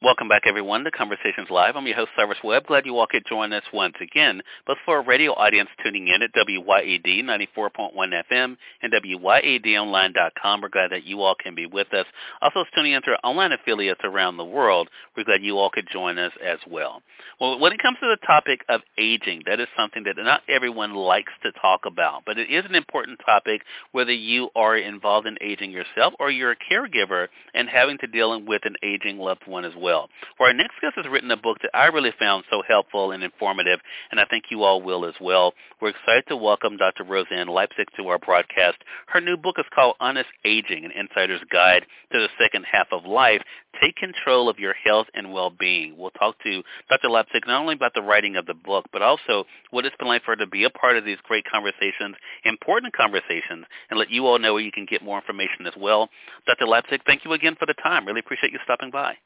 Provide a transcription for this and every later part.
Welcome back, everyone, to Conversations Live. I'm your host, Cyrus Webb. Glad you all could join us once again. But for our radio audience tuning in at WYAD 94.1 FM and WYADonline.com, we're glad that you all can be with us. Also, tuning in through our online affiliates around the world, we're glad you all could join us as well. Well, when it comes to the topic of aging, that is something that not everyone likes to talk about, but it is an important topic whether you are involved in aging yourself or you're a caregiver and having to deal with an aging loved one as well well. Our next guest has written a book that I really found so helpful and informative, and I think you all will as well. We're excited to welcome Dr. Rosanne Leipzig to our broadcast. Her new book is called Honest Aging, an insider's guide to the second half of life. Take control of your health and well-being. We'll talk to Dr. Leipzig not only about the writing of the book, but also what it's been like for her to be a part of these great conversations, important conversations, and let you all know where you can get more information as well. Dr. Leipzig, thank you again for the time. Really appreciate you stopping by.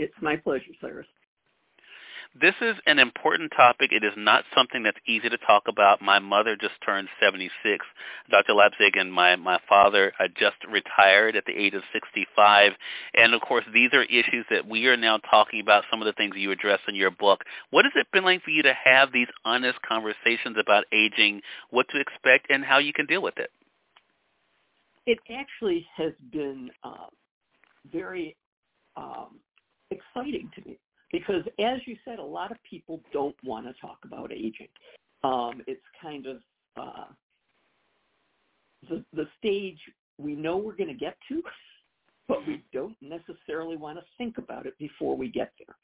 It's my pleasure, Cyrus. This is an important topic. It is not something that's easy to talk about. My mother just turned 76, Dr. Leipzig, and my, my father uh, just retired at the age of 65. And, of course, these are issues that we are now talking about, some of the things you address in your book. What has it been like for you to have these honest conversations about aging, what to expect, and how you can deal with it? It actually has been uh, very um, exciting to me because, as you said, a lot of people don't want to talk about aging. Um, it's kind of uh, the the stage we know we're going to get to, but we don't necessarily want to think about it before we get there.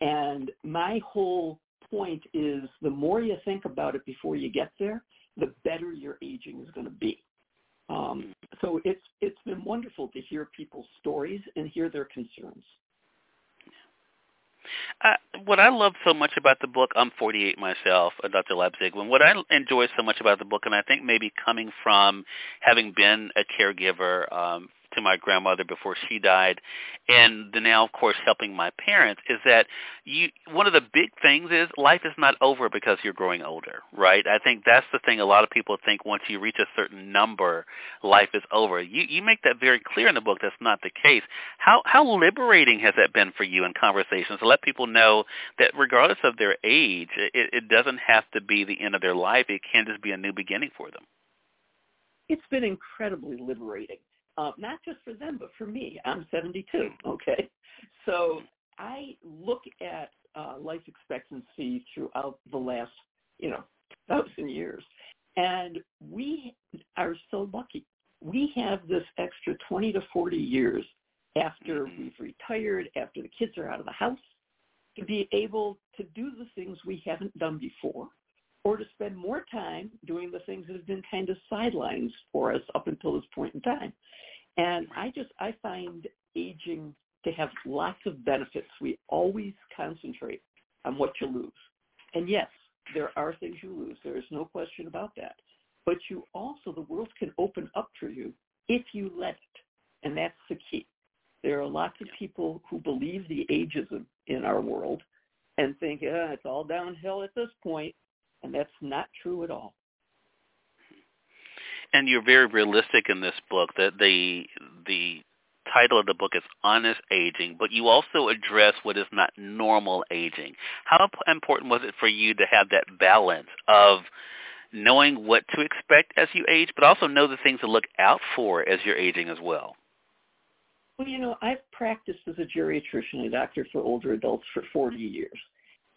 And my whole point is the more you think about it before you get there, the better your aging is going to be. Um, so it's it's been wonderful to hear people's stories and hear their concerns. What I love so much about the book, I'm 48 myself, uh, Dr. Leipzig. When what I enjoy so much about the book, and I think maybe coming from having been a caregiver um, to my grandmother before she died. And now of course helping my parents is that you one of the big things is life is not over because you're growing older right? I think that's the thing a lot of people think once you reach a certain number life is over. You you make that very clear in the book that's not the case. How how liberating has that been for you in conversations to let people know that regardless of their age it, it doesn't have to be the end of their life. It can just be a new beginning for them. It's been incredibly liberating uh, not just for them, but for me. I'm 72, okay? So I look at uh, life expectancy throughout the last, you know, thousand years, and we are so lucky. We have this extra 20 to 40 years after mm-hmm. we've retired, after the kids are out of the house, to be able to do the things we haven't done before or to spend more time doing the things that have been kind of sidelines for us up until this point in time. And I just, I find aging to have lots of benefits. We always concentrate on what you lose. And yes, there are things you lose. There is no question about that. But you also, the world can open up for you if you let it. And that's the key. There are lots of people who believe the ageism in our world and think, ah, it's all downhill at this point. And that's not true at all and you're very realistic in this book. That the the title of the book is Honest Aging, but you also address what is not normal aging. How important was it for you to have that balance of knowing what to expect as you age, but also know the things to look out for as you're aging as well? Well, you know, I've practiced as a geriatrician, a doctor for older adults for 40 years,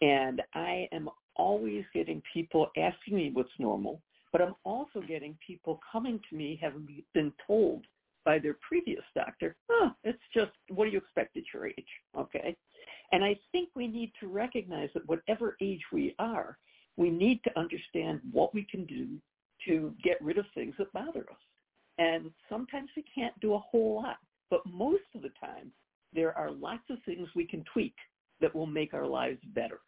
and I am always getting people asking me what's normal but I'm also getting people coming to me having been told by their previous doctor, oh, it's just what do you expect at your age? Okay. And I think we need to recognize that whatever age we are, we need to understand what we can do to get rid of things that bother us. And sometimes we can't do a whole lot, but most of the time there are lots of things we can tweak that will make our lives better.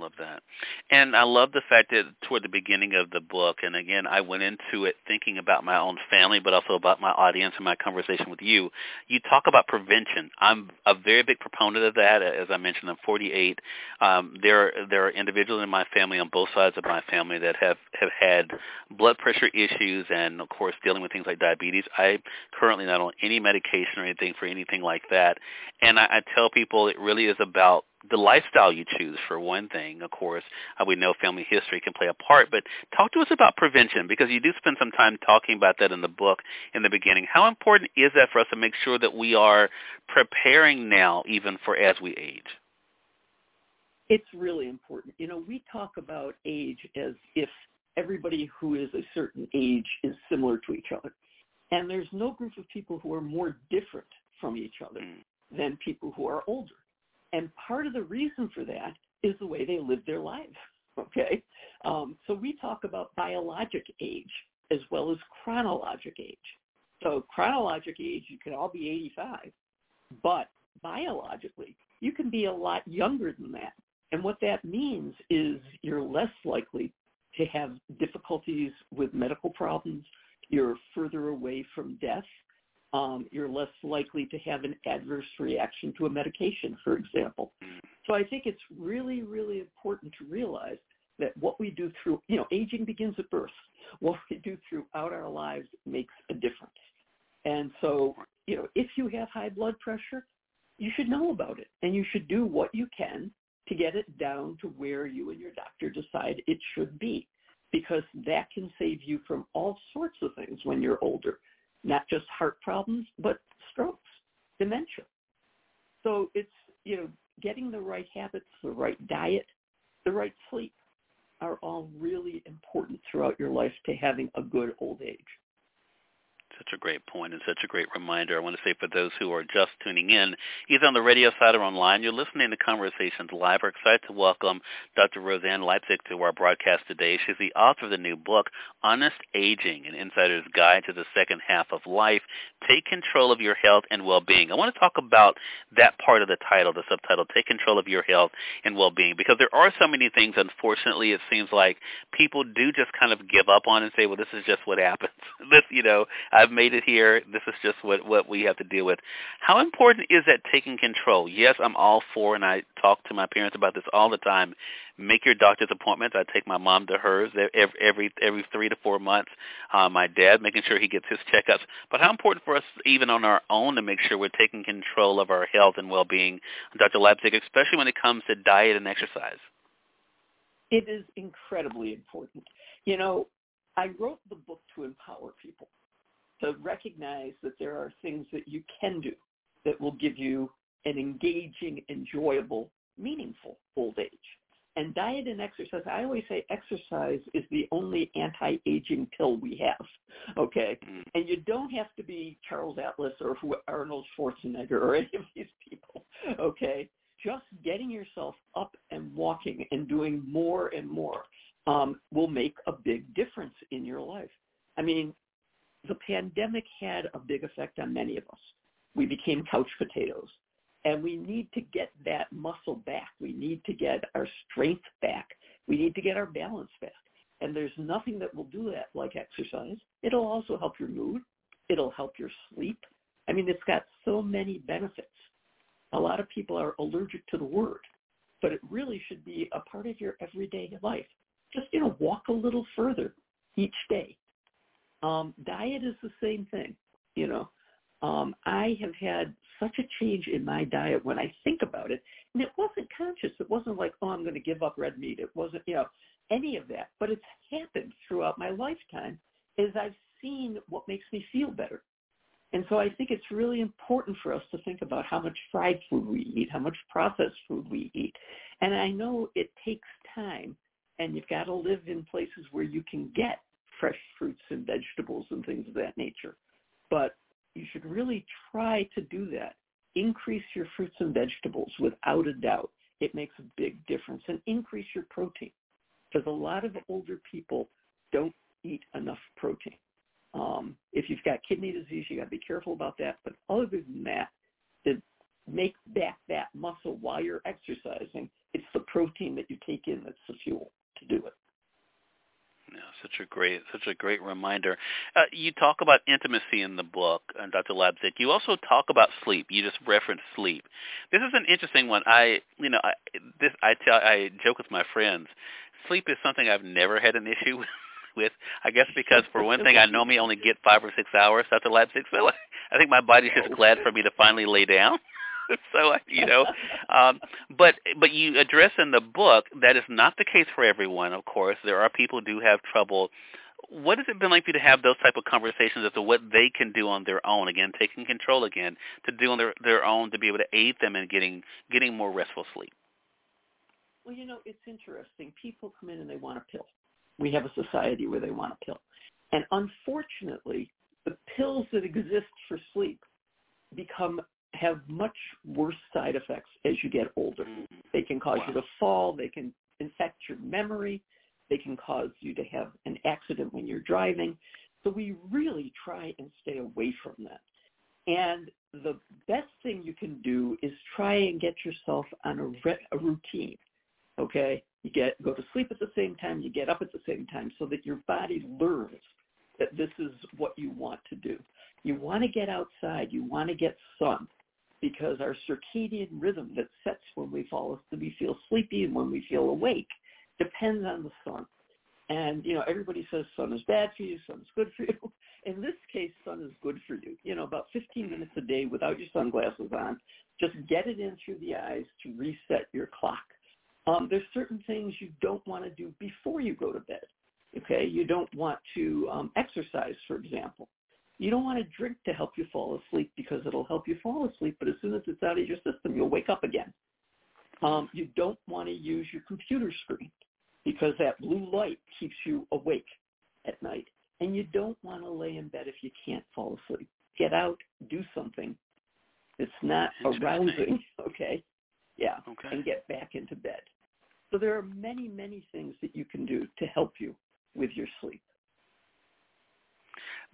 Love that. And I love the fact that toward the beginning of the book, and again, I went into it thinking about my own family, but also about my audience and my conversation with you. You talk about prevention. I'm a very big proponent of that. As I mentioned, I'm 48. Um, there, there are individuals in my family on both sides of my family that have, have had blood pressure issues and, of course, dealing with things like diabetes. I currently not on any medication or anything for anything like that. And I, I tell people it really is about the lifestyle you choose for one thing. Of course uh, we know family history can play a part but talk to us about prevention because you do spend some time talking about that in the book in the beginning. How important is that for us to make sure that we are preparing now even for as we age? It's really important. You know we talk about age as if everybody who is a certain age is similar to each other. And there's no group of people who are more different from each other mm. than people who are older and part of the reason for that is the way they live their lives. Okay? Um, so we talk about biologic age as well as chronologic age. So chronologic age, you can all be 85, but biologically, you can be a lot younger than that. And what that means is you're less likely to have difficulties with medical problems. You're further away from death um, you're less likely to have an adverse reaction to a medication, for example. So I think it's really, really important to realize that what we do through, you know, aging begins at birth. What we do throughout our lives makes a difference. And so, you know, if you have high blood pressure, you should know about it and you should do what you can to get it down to where you and your doctor decide it should be because that can save you from all sorts of things when you're older not just heart problems, but strokes, dementia. So it's, you know, getting the right habits, the right diet, the right sleep are all really important throughout your life to having a good old age such a great point and such a great reminder. I want to say for those who are just tuning in, either on the radio side or online, you're listening to Conversations Live. We're excited to welcome Dr. Rosanne Leipzig to our broadcast today. She's the author of the new book, Honest Aging, an insider's guide to the second half of life. Take control of your health and well-being. I want to talk about that part of the title, the subtitle, Take Control of Your Health and Well-being, because there are so many things, unfortunately, it seems like people do just kind of give up on and say, well, this is just what happens. this, you know, I've I've made it here. This is just what what we have to deal with. How important is that taking control? Yes, I'm all for, and I talk to my parents about this all the time. Make your doctor's appointments. I take my mom to hers every every, every three to four months. Uh, my dad making sure he gets his checkups. But how important for us, even on our own, to make sure we're taking control of our health and well-being, Dr. Leipzig, especially when it comes to diet and exercise. It is incredibly important. You know, I wrote the book to empower people to recognize that there are things that you can do that will give you an engaging, enjoyable, meaningful old age. And diet and exercise, I always say exercise is the only anti-aging pill we have, okay? Mm. And you don't have to be Charles Atlas or Arnold Schwarzenegger or any of these people, okay? Just getting yourself up and walking and doing more and more um, will make a big difference in your life. I mean, the pandemic had a big effect on many of us. We became couch potatoes. And we need to get that muscle back. We need to get our strength back. We need to get our balance back. And there's nothing that will do that like exercise. It'll also help your mood. It'll help your sleep. I mean, it's got so many benefits. A lot of people are allergic to the word, but it really should be a part of your everyday life. Just, you know, walk a little further each day. Um, diet is the same thing. You know, um, I have had such a change in my diet when I think about it, and it wasn't conscious. It wasn't like, oh, I'm going to give up red meat. It wasn't, you know, any of that. But it's happened throughout my lifetime as I've seen what makes me feel better. And so I think it's really important for us to think about how much fried food we eat, how much processed food we eat. And I know it takes time, and you've got to live in places where you can get fresh fruits and vegetables and things of that nature. But you should really try to do that. Increase your fruits and vegetables without a doubt. It makes a big difference. And increase your protein because a lot of older people don't eat enough protein. Um, if you've got kidney disease, you got to be careful about that. But other than that, to make back that muscle while you're exercising it's the protein that you take in that's the fuel to do it. Yeah, such a great, such a great reminder. Uh, you talk about intimacy in the book, uh, Dr. Leipzig. You also talk about sleep. You just referenced sleep. This is an interesting one. I, you know, I, this I tell, I joke with my friends. Sleep is something I've never had an issue with. with I guess because for one thing, I normally only get five or six hours, Dr. Leipzig. So I think my body's just glad for me to finally lay down. so you know, um, but but you address in the book that is not the case for everyone. Of course, there are people who do have trouble. What has it been like for you to have those type of conversations as to what they can do on their own? Again, taking control again to do on their their own to be able to aid them in getting getting more restful sleep. Well, you know, it's interesting. People come in and they want a pill. We have a society where they want a pill. And unfortunately, the pills that exist for sleep become have much worse side effects as you get older. Mm-hmm. They can cause wow. you to fall. They can infect your memory. They can cause you to have an accident when you're driving. So we really try and stay away from that. And the best thing you can do is try and get yourself on a, re- a routine. Okay, you get go to sleep at the same time, you get up at the same time, so that your body learns that this is what you want to do. You want to get outside. You want to get sun because our circadian rhythm that sets when we fall asleep, we feel sleepy and when we feel awake depends on the sun. And, you know, everybody says sun is bad for you, sun is good for you. In this case, sun is good for you. You know, about 15 minutes a day without your sunglasses on. Just get it in through the eyes to reset your clock. Um, there's certain things you don't want to do before you go to bed. Okay, you don't want to um, exercise, for example. You don't want to drink to help you fall asleep because it'll help you fall asleep, but as soon as it's out of your system, you'll wake up again. Um, you don't want to use your computer screen because that blue light keeps you awake at night. And you don't want to lay in bed if you can't fall asleep. Get out, do something. It's not arousing, okay? Yeah, okay. and get back into bed. So there are many, many things that you can do to help you with your sleep.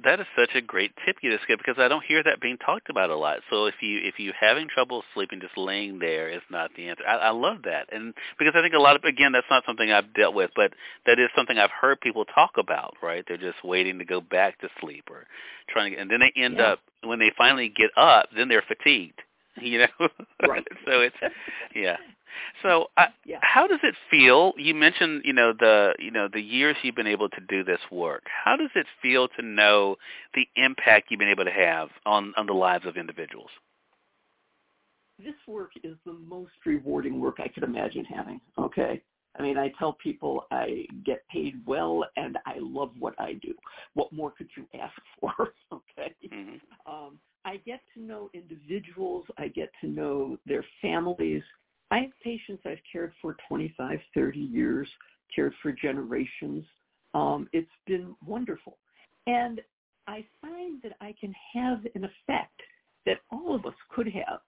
That is such a great tip you just gave because I don't hear that being talked about a lot. So if you if you having trouble sleeping, just laying there is not the answer. I, I love that, and because I think a lot of again that's not something I've dealt with, but that is something I've heard people talk about. Right? They're just waiting to go back to sleep or trying to, and then they end yeah. up when they finally get up, then they're fatigued. You know, right? so it's yeah. So, uh, yeah. how does it feel? You mentioned, you know, the you know the years you've been able to do this work. How does it feel to know the impact you've been able to have on on the lives of individuals? This work is the most rewarding work I could imagine having. Okay. I mean, I tell people I get paid well and I love what I do. What more could you ask for? okay. Mm-hmm. Um, I get to know individuals. I get to know their families. I have patients I've cared for 25, 30 years, cared for generations. Um, it's been wonderful. And I find that I can have an effect that all of us could have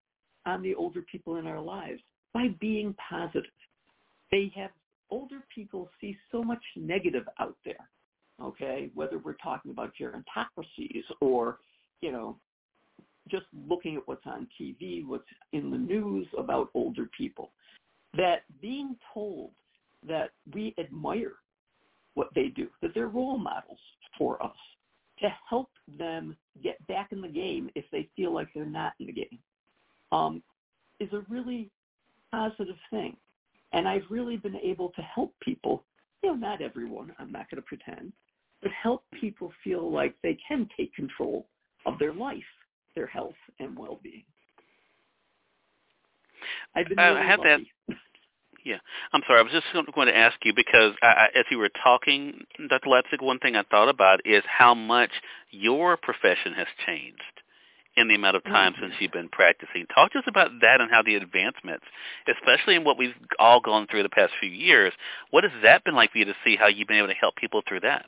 on the older people in our lives by being positive. They have older people see so much negative out there, okay, whether we're talking about gerontocracies or, you know, just looking at what's on TV, what's in the news about older people, that being told that we admire what they do, that they're role models for us, to help them get back in the game if they feel like they're not in the game, um, is a really positive thing. And I've really been able to help people, you know, not everyone, I'm not going to pretend, but help people feel like they can take control of their life their health and well-being. I've been really I have lucky. that. Yeah, I'm sorry. I was just going to ask you because I, as you were talking, Dr. Leipzig, one thing I thought about is how much your profession has changed in the amount of time mm-hmm. since you've been practicing. Talk to us about that and how the advancements, especially in what we've all gone through the past few years, what has that been like for you to see how you've been able to help people through that?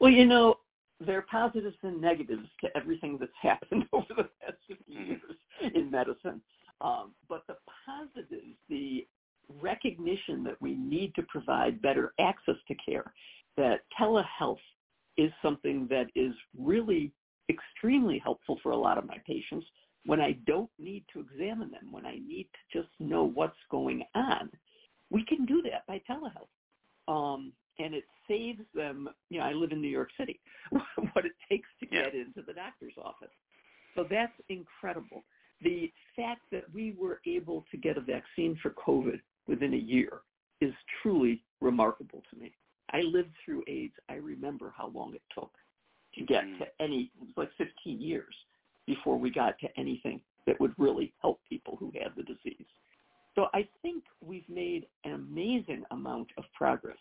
Well, you know, there are positives and negatives to everything that's happened over the past 50 Mm-hmm. years in medicine. Um, but the positives, the recognition that we need to provide better access to care, that telehealth is something that is really extremely helpful for a lot of my patients when I don't need to examine them, when I need to just know what's going on, we can do that by telehealth. Um, and it saves them, you know, I live in New York City, what it takes to Yeah. get into the doctor's office. So that's incredible. The fact that we were able to get a vaccine for COVID within a year is truly remarkable to me. I lived through AIDS. I remember how long it took to get Mm. to any, it was like 15 years before we got to anything that would really help people who had the disease. So I think we've made an amazing amount of progress.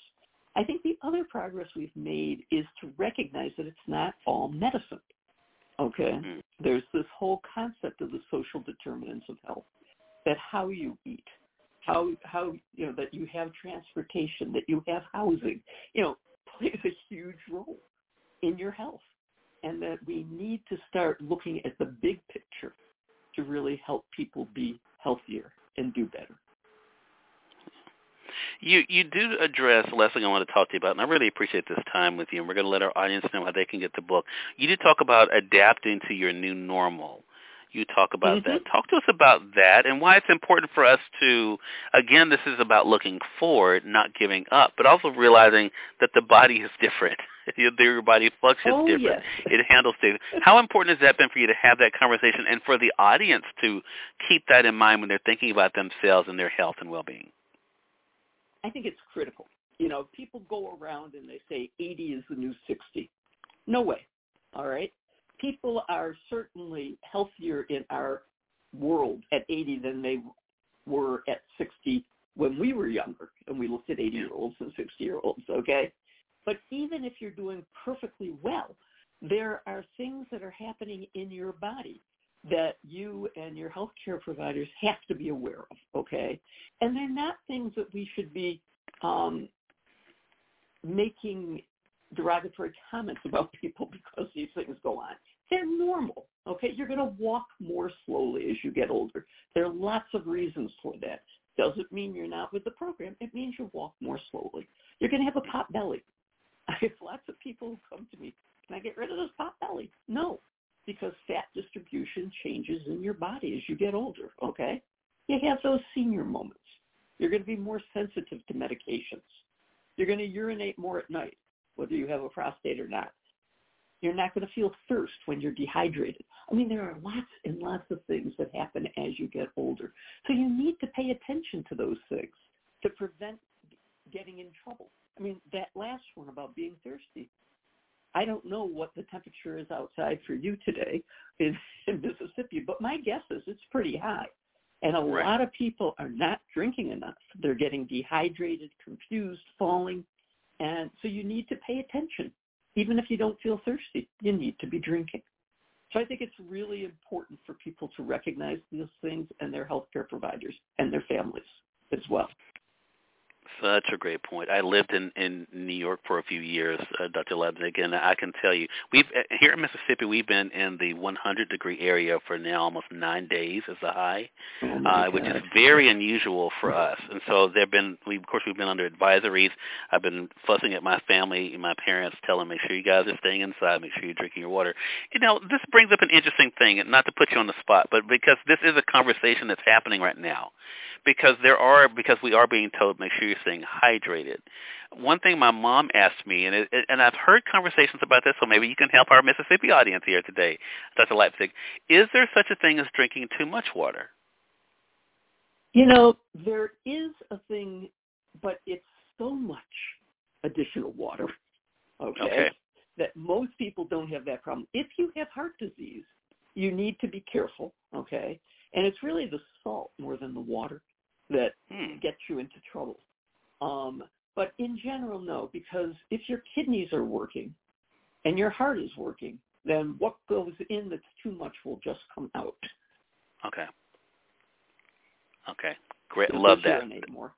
I think the other progress we've made is to recognize that it's not all medicine. Okay? Mm. There's this whole concept of the social determinants of health, that how you eat, how how you know that you have transportation, that you have housing, you know, plays a huge role in your health. And that we need to start looking at the big picture to really help people be healthier and do better. You you do address the last thing I want to talk to you about, and I really appreciate this time with you. And we're going to let our audience know how they can get the book. You did talk about adapting to your new normal. You talk about Mm-hmm. that. Talk to us about that and why it's important for us to. Again, this is about looking forward, not giving up, but also realizing that the body is different. Your body functions Oh, different. yes. It handles things. How important has that been for you to have that conversation and for the audience to keep that in mind when they're thinking about themselves and their health and well-being? I think it's critical. You know, people go around and they say 80 is the new 60. No way. All right. People are certainly healthier in our world at 80 than they were at 60 when we were younger and we looked at 80 year olds and 60 year olds. Okay. But even if you're doing perfectly well, there are things that are happening in your body that you and your healthcare providers have to be aware of, okay? And they're not things that we should be um, making derogatory comments about people because these things go on. They're normal, okay? You're going to walk more slowly as you get older. There are lots of reasons for that. Doesn't mean you're not with the program. It means you walk more slowly. You're going to have a pot belly. I have lots of people who come to me, can I get rid of this pot belly? No, because fat distribution changes in your body as you get older, okay? You have those senior moments. You're going to be more sensitive to medications. You're going to urinate more at night, whether you have a prostate or not. You're not going to feel thirst when you're dehydrated. I mean, there are lots and lots of things that happen as you get older. So you need to pay attention to those things to prevent getting in trouble. I mean, that last one about being thirsty. I don't know what the temperature is outside for you today in, in Mississippi, but my guess is it's pretty high. And a Right. lot of people are not drinking enough. They're getting dehydrated, confused, falling. And so you need to pay attention. Even if you don't feel thirsty, you need to be drinking. So I think it's really important for people to recognize these things and their healthcare providers and their families as well. Such a great point. I lived in in New York for a few years, uh, Dr. Lebnick, and I can tell you, we've uh, here in Mississippi, we've been in the 100 degree area for now almost nine days as a high, Oh uh, which is very unusual for us. And so there've been, we of course, we've been under advisories. I've been fussing at my family, and my parents, telling make sure you guys are staying inside, make sure you're drinking your water. You know, this brings up an interesting thing, not to put you on the spot, but because this is a conversation that's happening right now because there are because we are being told make sure you're staying hydrated. One thing my mom asked me, and it, and I've heard conversations about this, so maybe you can help our Mississippi audience here today, Dr. Leipzig. Is there such a thing as drinking too much water? You know, there is a thing, but it's so much additional water, okay, Okay. that most people don't have that problem. If you have heart disease, you need to be careful, okay? And it's really the salt more than the water that Hmm. gets you into trouble. Um, but in general, no, because if your kidneys are working and your heart is working, then what goes in that's too much will just come out. Okay. Okay. Great. You'll Love that. urinate more.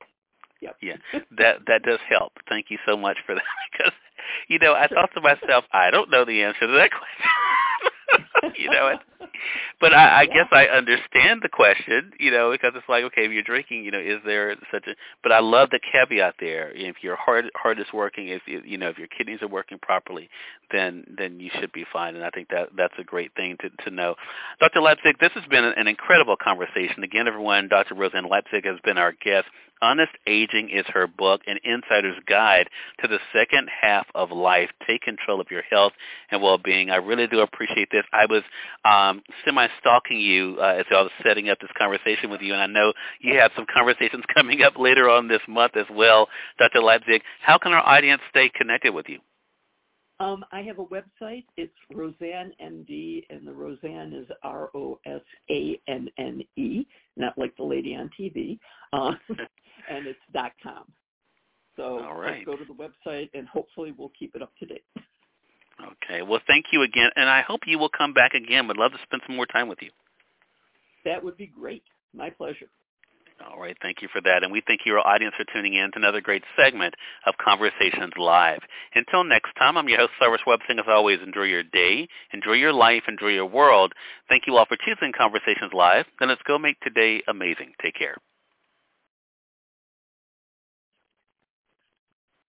Yep. Yeah. That that does help. Thank you so much for that because you know, I thought to myself, I don't know the answer to that question. you know, and, but I, I Yeah. guess I understand the question, you know, because it's like, okay, if you're drinking, you know, is there such a? But I love the caveat there. If your heart heart is working, if you you know if your kidneys are working properly, then then you should be fine. And I think that that's a great thing to to know. Dr. Leipzig, this has been an incredible conversation. Again, everyone, Dr. Rosanne Leipzig has been our guest. Honest Aging is her book, an insider's guide to the second half of life. Take control of your health and well-being. I really do appreciate this. I was um, semi-stalking you uh, as I was setting up this conversation with you, and I know you have some conversations coming up later on this month as well, Dr. Leipzig. How can our audience stay connected with you? Um, I have a website. It's Rosanne MD, and the Rosanne is R O S A N N E, not like the lady on TV. Uh, and it's dot com. So All right. just go to the website, and hopefully we'll keep it up to date. Okay. Well, thank you again, and I hope you will come back again. Would love to spend some more time with you. That would be great. My pleasure. All right, thank you for that. And we thank you, our audience, for tuning in to another great segment of Conversations Live. Until next time, I'm your host, Cyrus Websing. As always, enjoy your day, enjoy your life, enjoy your world. Thank you all for choosing Conversations Live. Then let's go make today amazing. Take care.